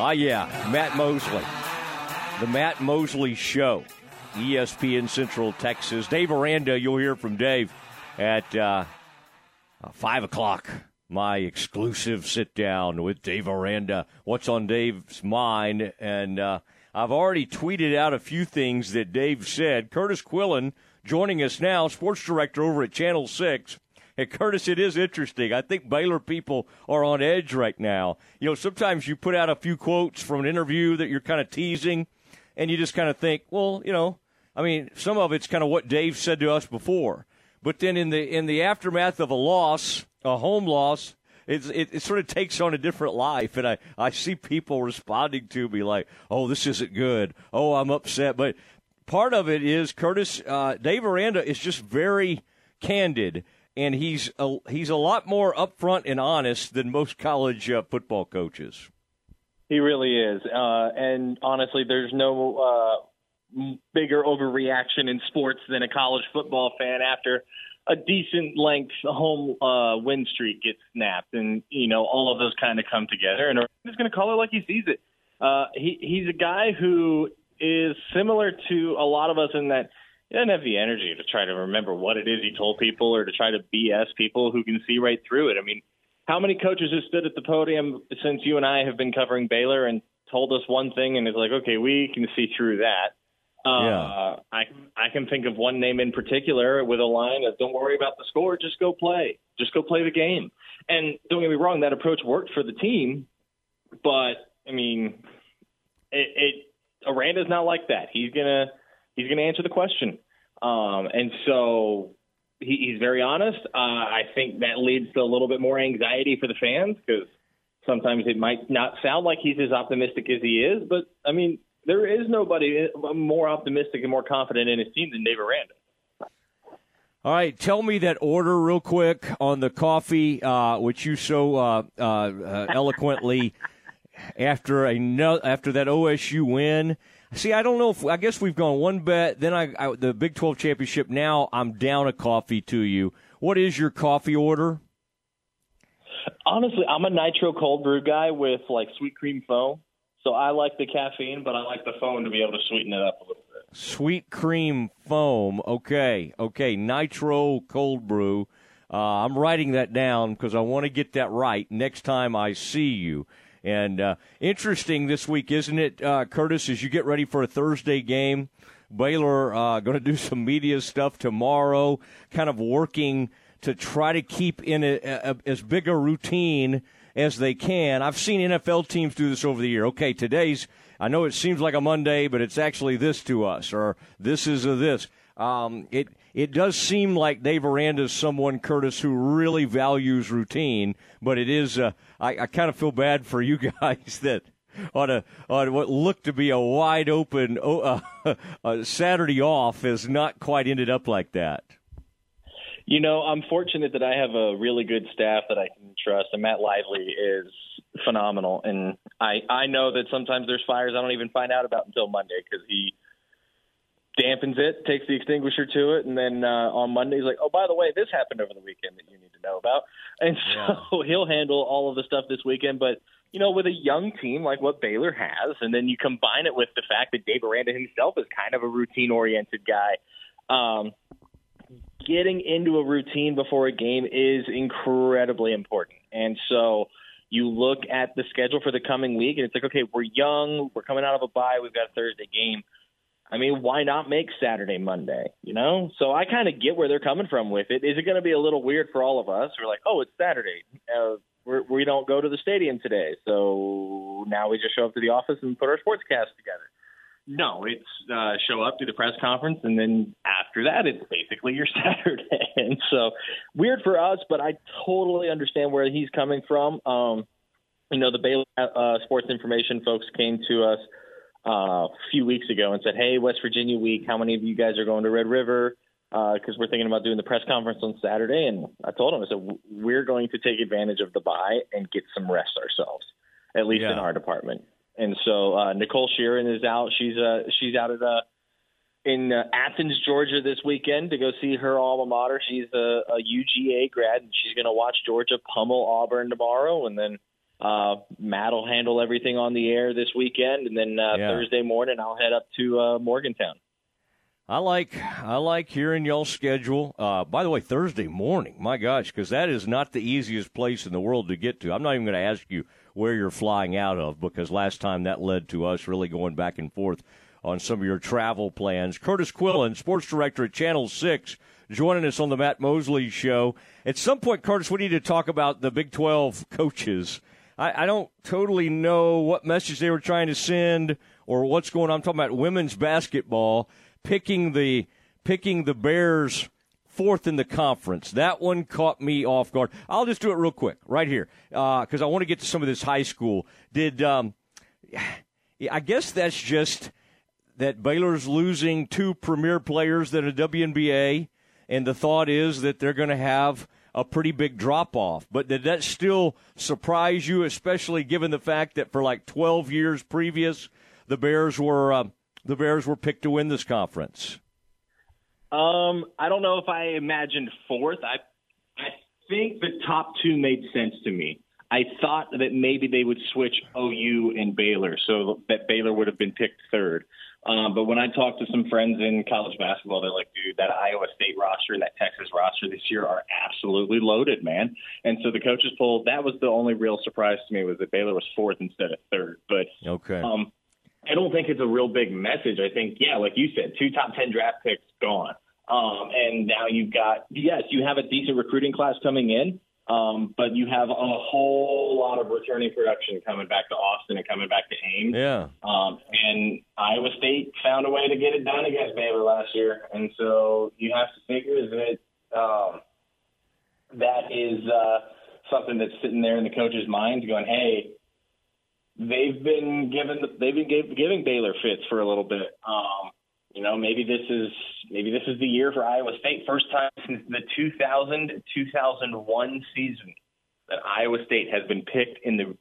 Ah, yeah, Matt Mosley. The Matt Mosley Show, ESPN Central Texas. Dave Aranda, you'll hear from Dave at uh, 5 o'clock. My exclusive sit down with Dave Aranda. What's on Dave's mind? And uh, I've already tweeted out a few things that Dave said. Kurtis Quillin joining us now, sports director over at Channel 6 and Kurtis, it is interesting. I think Baylor people are on edge right now. You know, sometimes you put out a few quotes from an interview that you're kind of teasing, and you just kind of think, well, you know, I mean, some of it's kind of what Dave said to us before. But then in the in the aftermath of a loss, a home loss, it, it sort of takes on a different life. And I, I see people responding to me like, oh, this isn't good. Oh, I'm upset. But part of it is Kurtis, uh, Dave Aranda is just very candid and he's a, he's a lot more upfront and honest than most college uh, football coaches. He really is, uh, and honestly, there's no uh, bigger overreaction in sports than a college football fan after a decent length home uh, win streak gets snapped, and you know all of those kind of come together, and he's going to call it like he sees it. Uh, he, he's a guy who is similar to a lot of us in that he doesn't have the energy to try to remember what it is he told people or to try to BS people who can see right through it. I mean, how many coaches have stood at the podium since you and I have been covering Baylor and told us one thing and it's like, okay, we can see through that. Uh, yeah. I I can think of one name in particular with a line of "Don't worry about the score, just go play, just go play the game." And don't get me wrong, that approach worked for the team, but I mean, it, it Aranda's not like that. He's gonna he's going to answer the question. Um, and so he, he's very honest. Uh, I think that leads to a little bit more anxiety for the fans because sometimes it might not sound like he's as optimistic as he is. But I mean, there is nobody more optimistic and more confident in his team than Dave Aranda. All right, tell me that order real quick on the coffee, uh, which you so uh, uh, uh eloquently after a no, after that OSU win. See, I don't know if I guess we've gone one bet. Then I, I the Big Twelve championship. Now I'm down a coffee to you. What is your coffee order? Honestly, I'm a nitro cold brew guy with like sweet cream foam. So I like the caffeine, but I like the foam to be able to sweeten it up a little bit. Sweet cream foam. Okay, okay. Nitro cold brew. Uh, I'm writing that down because I want to get that right next time I see you. And uh, interesting this week, isn't it, uh, Kurtis? As you get ready for a Thursday game, Baylor uh, going to do some media stuff tomorrow, kind of working to try to keep in a, a, as big a routine as they can. I've seen NFL teams do this over the year. Okay, today's I know it seems like a Monday, but it's actually this to us, or this is a this. Um, it it does seem like Dave Aranda is someone, Kurtis, who really values routine, but it is. Uh, I, I kind of feel bad for you guys that on a on what looked to be a wide open uh, uh, Saturday off has not quite ended up like that. You know, I'm fortunate that I have a really good staff that I can trust, and Matt Lively is phenomenal. And I I know that sometimes there's fires I don't even find out about until Monday because he dampens it, takes the extinguisher to it, and then uh, on Monday he's like, "Oh, by the way, this happened over the weekend that you need to know about." And so yeah. he'll handle all of the stuff this weekend. But you know, with a young team like what Baylor has, and then you combine it with the fact that Dave Aranda himself is kind of a routine-oriented guy. Um, getting into a routine before a game is incredibly important, and so you look at the schedule for the coming week, and it's like, okay, we're young, we're coming out of a bye, we've got a Thursday game I mean, why not make Saturday Monday? You know, so I kind of get where they're coming from with it. Is it going to be a little weird for all of us? We're like, oh, it's Saturday. Uh, we're, we don't go to the stadium today, so now we just show up to the office and put our sportscast together. No, it's uh, show up, do the press conference, and then after that, it's basically your Saturday. and so weird for us, but I totally understand where he's coming from. Um, you know, the Baylor uh, Sports Information folks came to us uh, a few weeks ago and said, "Hey, West Virginia week, how many of you guys are going to Red River?" Because uh, we're thinking about doing the press conference on Saturday, and I told him, I said, "We're going to take advantage of the bye and get some rest ourselves, at least yeah. in our department." And so uh, Nicole Sheeran is out. She's uh, she's out at uh, in uh, Athens, Georgia this weekend to go see her alma mater. She's a, a UGA grad, and she's going to watch Georgia pummel Auburn tomorrow, and then uh, Matt will handle everything on the air this weekend, and then uh, yeah. Thursday morning I'll head up to uh, Morgantown. I like I like hearing y'all's schedule. Uh, by the way, Thursday morning, my gosh, because that is not the easiest place in the world to get to. I'm not even going to ask you where you're flying out of because last time that led to us really going back and forth on some of your travel plans. Kurtis Quillin, sports director at Channel Six, joining us on the Matt Mosley Show. At some point, Kurtis, we need to talk about the Big 12 coaches. I, I don't totally know what message they were trying to send or what's going on. I'm talking about women's basketball picking the picking the Bears fourth in the conference. That one caught me off guard. I'll just do it real quick right here because uh, I want to get to some of this high school. Did um, I guess that's just that Baylor's losing two premier players that are WNBA, and the thought is that they're going to have a pretty big drop off. But did that still surprise you, especially given the fact that for like 12 years previous, the Bears were uh, the Bears were picked to win this conference? Um, I don't know if I imagined fourth. I I think the top two made sense to me. I thought that maybe they would switch OU and Baylor, so that Baylor would have been picked third. Um, but when I talk to some friends in college basketball, they're like, dude, that Iowa State roster and that Texas roster this year are absolutely loaded, man. And so the coaches poll, that was the only real surprise to me was that Baylor was fourth instead of third. But okay. Um, I don't think it's a real big message. I think, yeah, like you said, two top 10 draft picks gone. Um, and now you've got, yes, you have a decent recruiting class coming in, um, but you have a whole lot of returning production coming back to Austin and coming back to Ames. Yeah. Um, and Iowa State found a way to get it done against Baylor last year. And so you have to figure that um, that is uh, something that's sitting there in the coach's mind going, hey, they've been given they've been give, giving Baylor fits for a little bit. Um, you know, maybe this is maybe this is the year for Iowa State. First time since the 2000 2001 season that Iowa State has been picked in the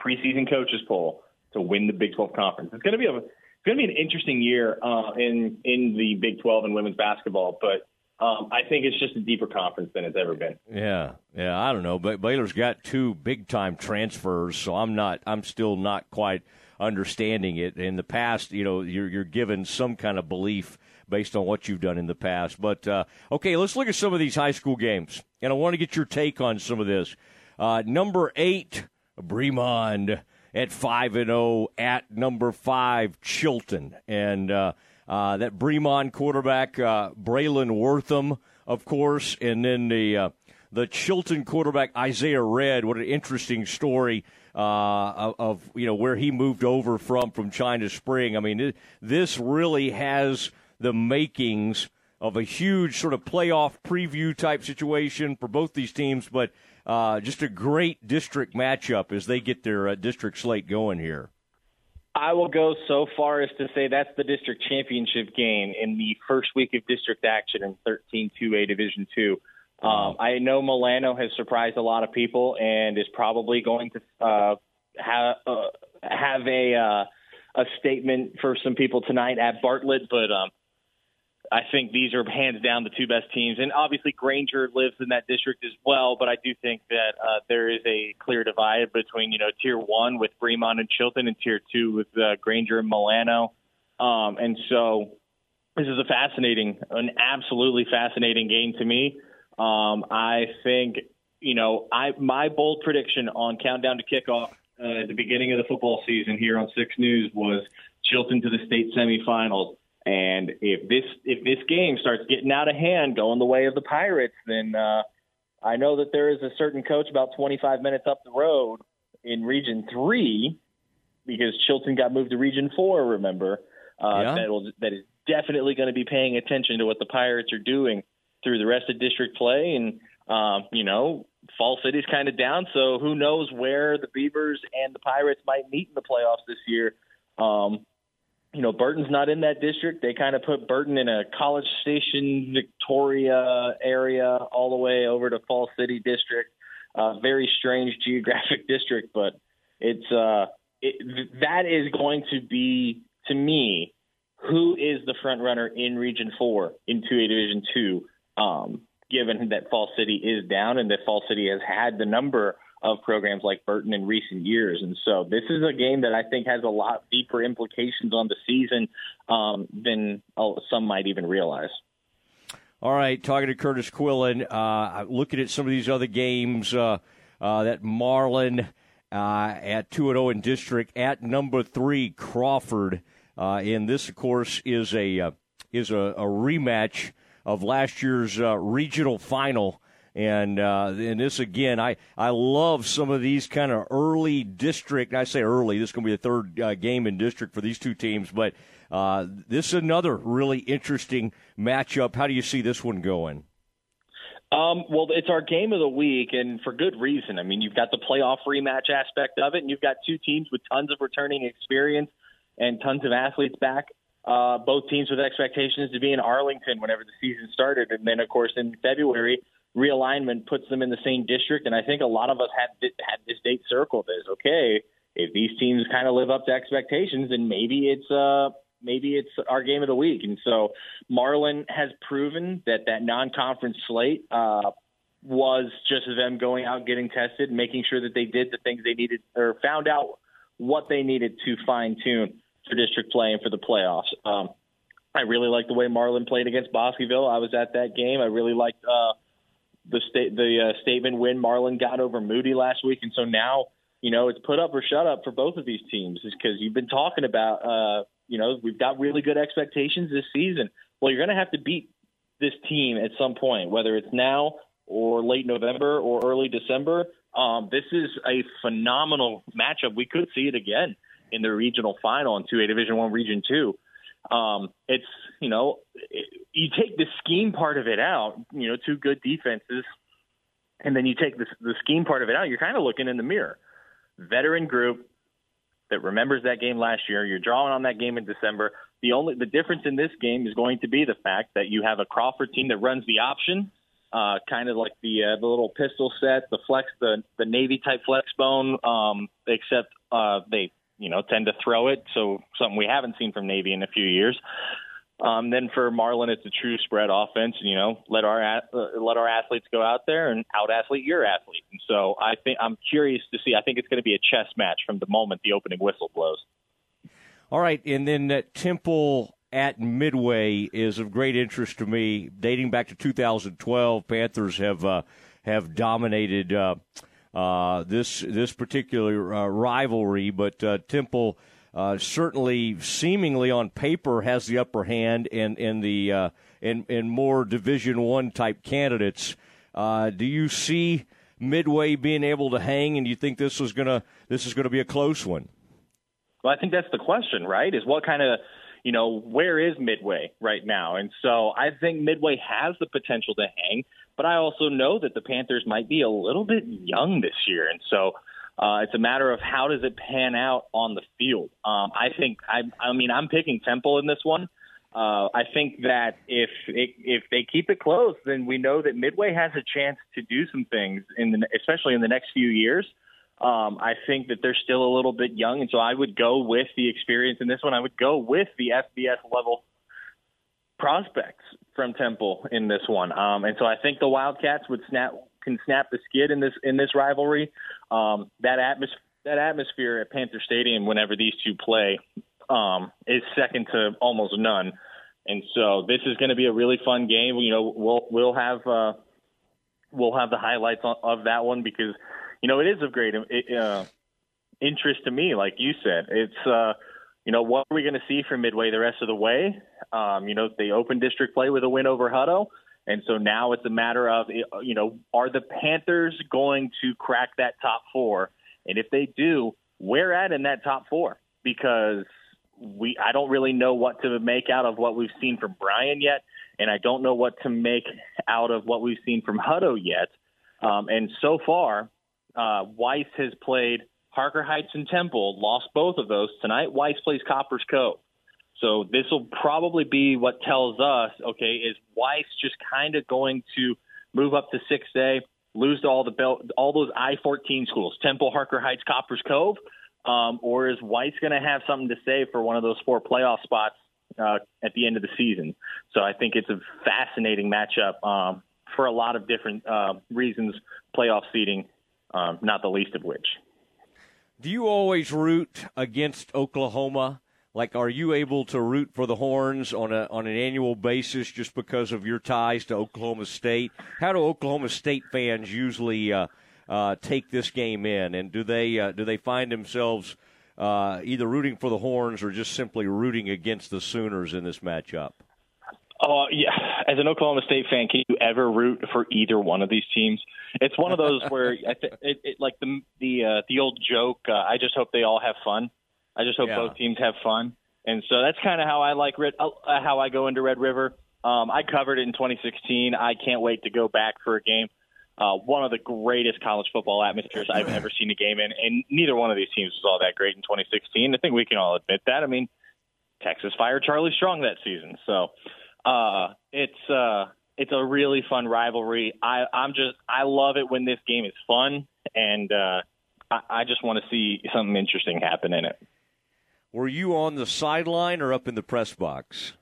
preseason coaches poll to win the Big 12 conference. It's going to be a it's going to be an interesting year uh, in in the Big 12 and women's basketball, but um, I think it's just a deeper conference than it's ever been. Yeah, yeah, I don't know, but Baylor's got two big time transfers, so I'm not, I'm still not quite understanding it. In the past, you know, you're you're given some kind of belief based on what you've done in the past. But uh, okay, let's look at some of these high school games, and I want to get your take on some of this. Uh, number eight, Bremond at five and zero oh at number five, Chilton, and. Uh, uh, that Bremond quarterback, uh, Braylon Wortham, of course, and then the uh, the Chilton quarterback Isaiah Red. What an interesting story uh, of, you know where he moved over from from China Spring. I mean, it, this really has the makings of a huge sort of playoff preview type situation for both these teams, but uh, just a great district matchup as they get their uh, district slate going here. I will go so far as to say that's the district championship game in the first week of district action in 13-2A Division Two. Um, I know Milano has surprised a lot of people and is probably going to uh, have uh, have a uh, a statement for some people tonight at Bartlett, but um, I think these are hands down the two best teams, and obviously Granger lives in that district as well. But I do think that uh, there is a clear divide between you know Tier One with Bremond and Chilton, and Tier Two with uh, Granger and Milano. Um, and so this is a fascinating, an absolutely fascinating game to me. Um, I think you know I my bold prediction on countdown to kickoff uh, at the beginning of the football season here on Six News was Chilton to the state semifinals. And if this if this game starts getting out of hand, going the way of the Pirates, then uh, I know that there is a certain coach about 25 minutes up the road in Region Three, because Chilton got moved to Region Four. Remember, uh, yeah. that will, that is definitely going to be paying attention to what the Pirates are doing through the rest of district play, and um, you know, Fall City's kind of down, so who knows where the Beavers and the Pirates might meet in the playoffs this year. Um, you know, Burton's not in that district. They kind of put Burton in a College Station, Victoria area, all the way over to Fall City district. Uh, very strange geographic district, but it's uh, it, that is going to be to me who is the front runner in Region Four in two A Division Two. Um, given that Fall City is down and that Fall City has had the number of programs like Burton in recent years. And so this is a game that I think has a lot deeper implications on the season um, than uh, some might even realize. All right, talking to Kurtis Quillin, uh, looking at some of these other games uh, uh, that Marlin uh, at 2 0 in district at number three, Crawford. Uh, and this, of course, is a uh, is a, a, rematch of last year's regional final. And uh, and this again, I, I love some of these kind of early district. I say early. This is going to be the third uh, game in district for these two teams, but uh, this is another really interesting matchup. How do you see this one going? Um, well, it's our game of the week, and for good reason. I mean, you've got the playoff rematch aspect of it, and you've got two teams with tons of returning experience and tons of athletes back. Uh, both teams with expectations to be in Arlington whenever the season started, and then, of course, in February, realignment puts them in the same district. And I think a lot of us had had this date circled as okay. If these teams kind of live up to expectations, then maybe it's uh maybe it's our game of the week. And so Marlin has proven that that non-conference slate uh, was just them going out, getting tested, making sure that they did the things they needed or found out what they needed to fine tune for district play and for the playoffs. Um, I really like the way Marlin played against Bosqueville. I was at that game. I really liked uh, the state the uh, statement win Marlin got over Moody last week, and so now you know it's put up or shut up for both of these teams, is because you've been talking about uh, you know, we've got really good expectations this season. Well, you're going to have to beat this team at some point, whether it's now or late November or early December. Um, this is a phenomenal matchup. We could see it again in the regional final in 2A Division One Region Two. Um, it's you know, it, you take the scheme part of it out. You know, two good defenses, and then you take the, the scheme part of it out. You're kind of looking in the mirror. Veteran group, that remembers that game last year. You're drawing on that game in December. The only the difference in this game is going to be the fact that you have a Crawford team that runs the option, uh, kind of like the uh, the little pistol set, the flex, the the Navy type flex bone, um, except uh, they you know tend to throw it. So something we haven't seen from Navy in a few years. Um, then for Marlin, it's a true spread offense. and You know, let our uh, let our athletes go out there and out athlete your athlete. And so I think I'm curious to see. I think it's going to be a chess match from the moment the opening whistle blows. All right, and then uh, Temple at Midway is of great interest to me. Dating back to 2012, Panthers have uh, have dominated uh, uh, this this particular uh, rivalry, but Temple uh, certainly seemingly on paper has the upper hand in in the uh, in in more Division One type candidates. Uh, do you see Midway being able to hang, and you think this is gonna this is gonna be a close one? Well, I think that's the question, right? Is what kind of you know where is Midway right now? And so I think Midway has the potential to hang, but I also know that the Panthers might be a little bit young this year, and so uh, it's a matter of how does it pan out on the field. Um, I think I, I mean I'm picking Temple in this one. Uh, I think that if it, if they keep it close, then we know that Midway has a chance to do some things in the, especially in the next few years. Um, I think that they're still a little bit young, and so I would go with the experience in this one. I would go with the FBS level prospects from Temple in this one, um, and so I think the Wildcats would snap can snap the skid in this in this rivalry. Um, that atmosphere that atmosphere at Panther Stadium whenever these two play um, is second to almost none. And so this is going to be a really fun game. You know, we'll we'll have uh, we'll have the highlights of that one because you know it is of great uh, interest to me. Like you said, it's uh, you know what are we going to see from Midway the rest of the way? Um, you know, they open district play with a win over Hutto. And so now it's a matter of, you know, are the Panthers going to crack that top four? And if they do, where at in that top four? Because we, I don't really know what to make out of what we've seen from Bryan yet, and I don't know what to make out of what we've seen from Hutto yet. Um, and so far, uh, Weiss has played Harker Heights and Temple, lost both of those tonight. Weiss plays Copperas Cove. So this will probably be what tells us, okay, is Weiss just kind of going to move up to 6A, lose to all the belt, all those I-14 schools, Temple, Harker Heights, Copperas Cove, um, or is Weiss going to have something to say for one of those four playoff spots uh, at the end of the season? So I think it's a fascinating matchup um, for a lot of different uh, reasons, playoff seeding um, not the least of which. Do you always root against Oklahoma? Like, are you able to root for the Horns on a on an annual basis just because of your ties to Oklahoma State? How do Oklahoma State fans usually uh, uh, take this game in, and do they uh, do they find themselves uh, either rooting for the Horns or just simply rooting against the Sooners in this matchup? Oh yeah, as an Oklahoma State fan, can you ever root for either one of these teams? It's one of those where I th- it, it, like the the uh, the old joke. Uh, I just hope they all have fun. I just hope yeah. both teams have fun, and so that's kind of how I like Red, uh, how I go into Red River. Um, I covered it in 2016. I can't wait to go back for a game. Uh, one of the greatest college football atmospheres I've ever seen a game in, and neither one of these teams was all that great in 2016. I think we can all admit that. I mean, Texas fired Charlie Strong that season, so uh, it's uh, it's a really fun rivalry. I, I'm just I love it when this game is fun, and uh, I, I just want to see something interesting happen in it. Were you on the sideline or up in the press box?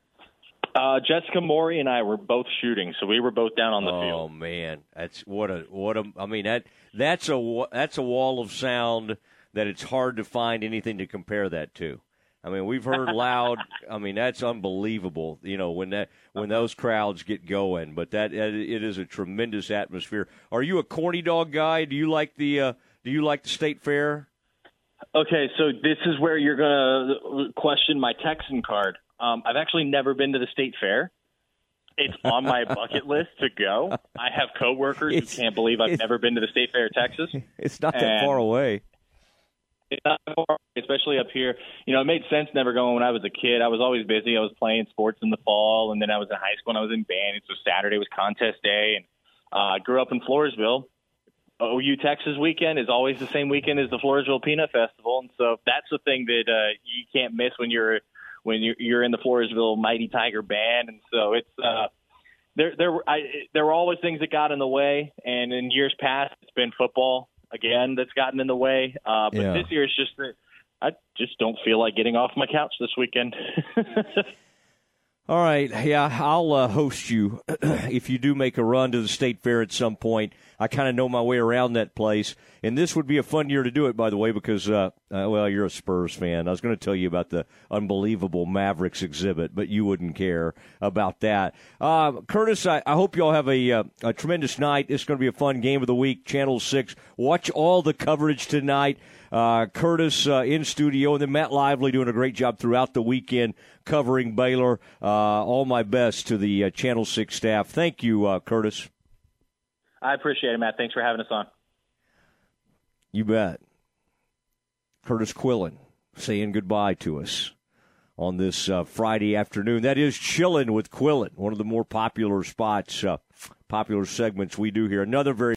Uh, Jessica Maury and I were both shooting, so we were both down on the oh, field. Oh man, that's what a what a. I mean that that's a that's a wall of sound that it's hard to find anything to compare that to. I mean, we've heard loud. I mean, that's unbelievable. You know, when that when those crowds get going. But that it is a tremendous atmosphere. Are you a corny dog guy? Do you like the uh, Do you like the state fair? Okay, so this is where you're gonna question my Texan card. Um, I've actually never been to the state fair. It's on my bucket list to go. I have coworkers it's, who can't believe I've never been to the state fair, of Texas. It's not that far away. Especially up here. You know, it made sense never going when I was a kid. I was always busy. I was playing sports in the fall, and then I was in high school and I was in band. So Saturday was contest day, and uh, I grew up in Floresville. OU Texas weekend is always the same weekend as the Floresville Peanut Festival, and so that's the thing that uh, you can't miss when you're when you're, you're in the Floresville Mighty Tiger band, and so it's uh, there there I, there were always things that got in the way, and in years past it's been football again that's gotten in the way. Uh, but yeah. this year it's just that I just don't feel like getting off my couch this weekend. All right, yeah, I'll uh, host you if you do make a run to the state fair at some point. I kind of know my way around that place, and this would be a fun year to do it, by the way, because uh, uh, well, you're a Spurs fan. I was going to tell you about the unbelievable Mavericks exhibit, but you wouldn't care about that. Uh, Kurtis, I, I, hope you all have a, uh, a tremendous night. It's going to be a fun game of the week. Channel Six, watch all the coverage tonight. Uh, Kurtis uh, in studio, and then Matt Lively doing a great job throughout the weekend covering Baylor. All my best to the Channel 6 staff. Thank you, Kurtis. I appreciate it, Matt. Thanks for having us on. You bet. Kurtis Quillin saying goodbye to us on this uh, Friday afternoon. That is Chillin' with Quillin, one of the more popular spots, uh, popular segments we do here. Another very